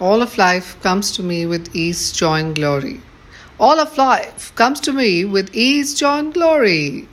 All of life comes to me with ease, joy, and glory. All of life comes to me with ease, joy, and glory.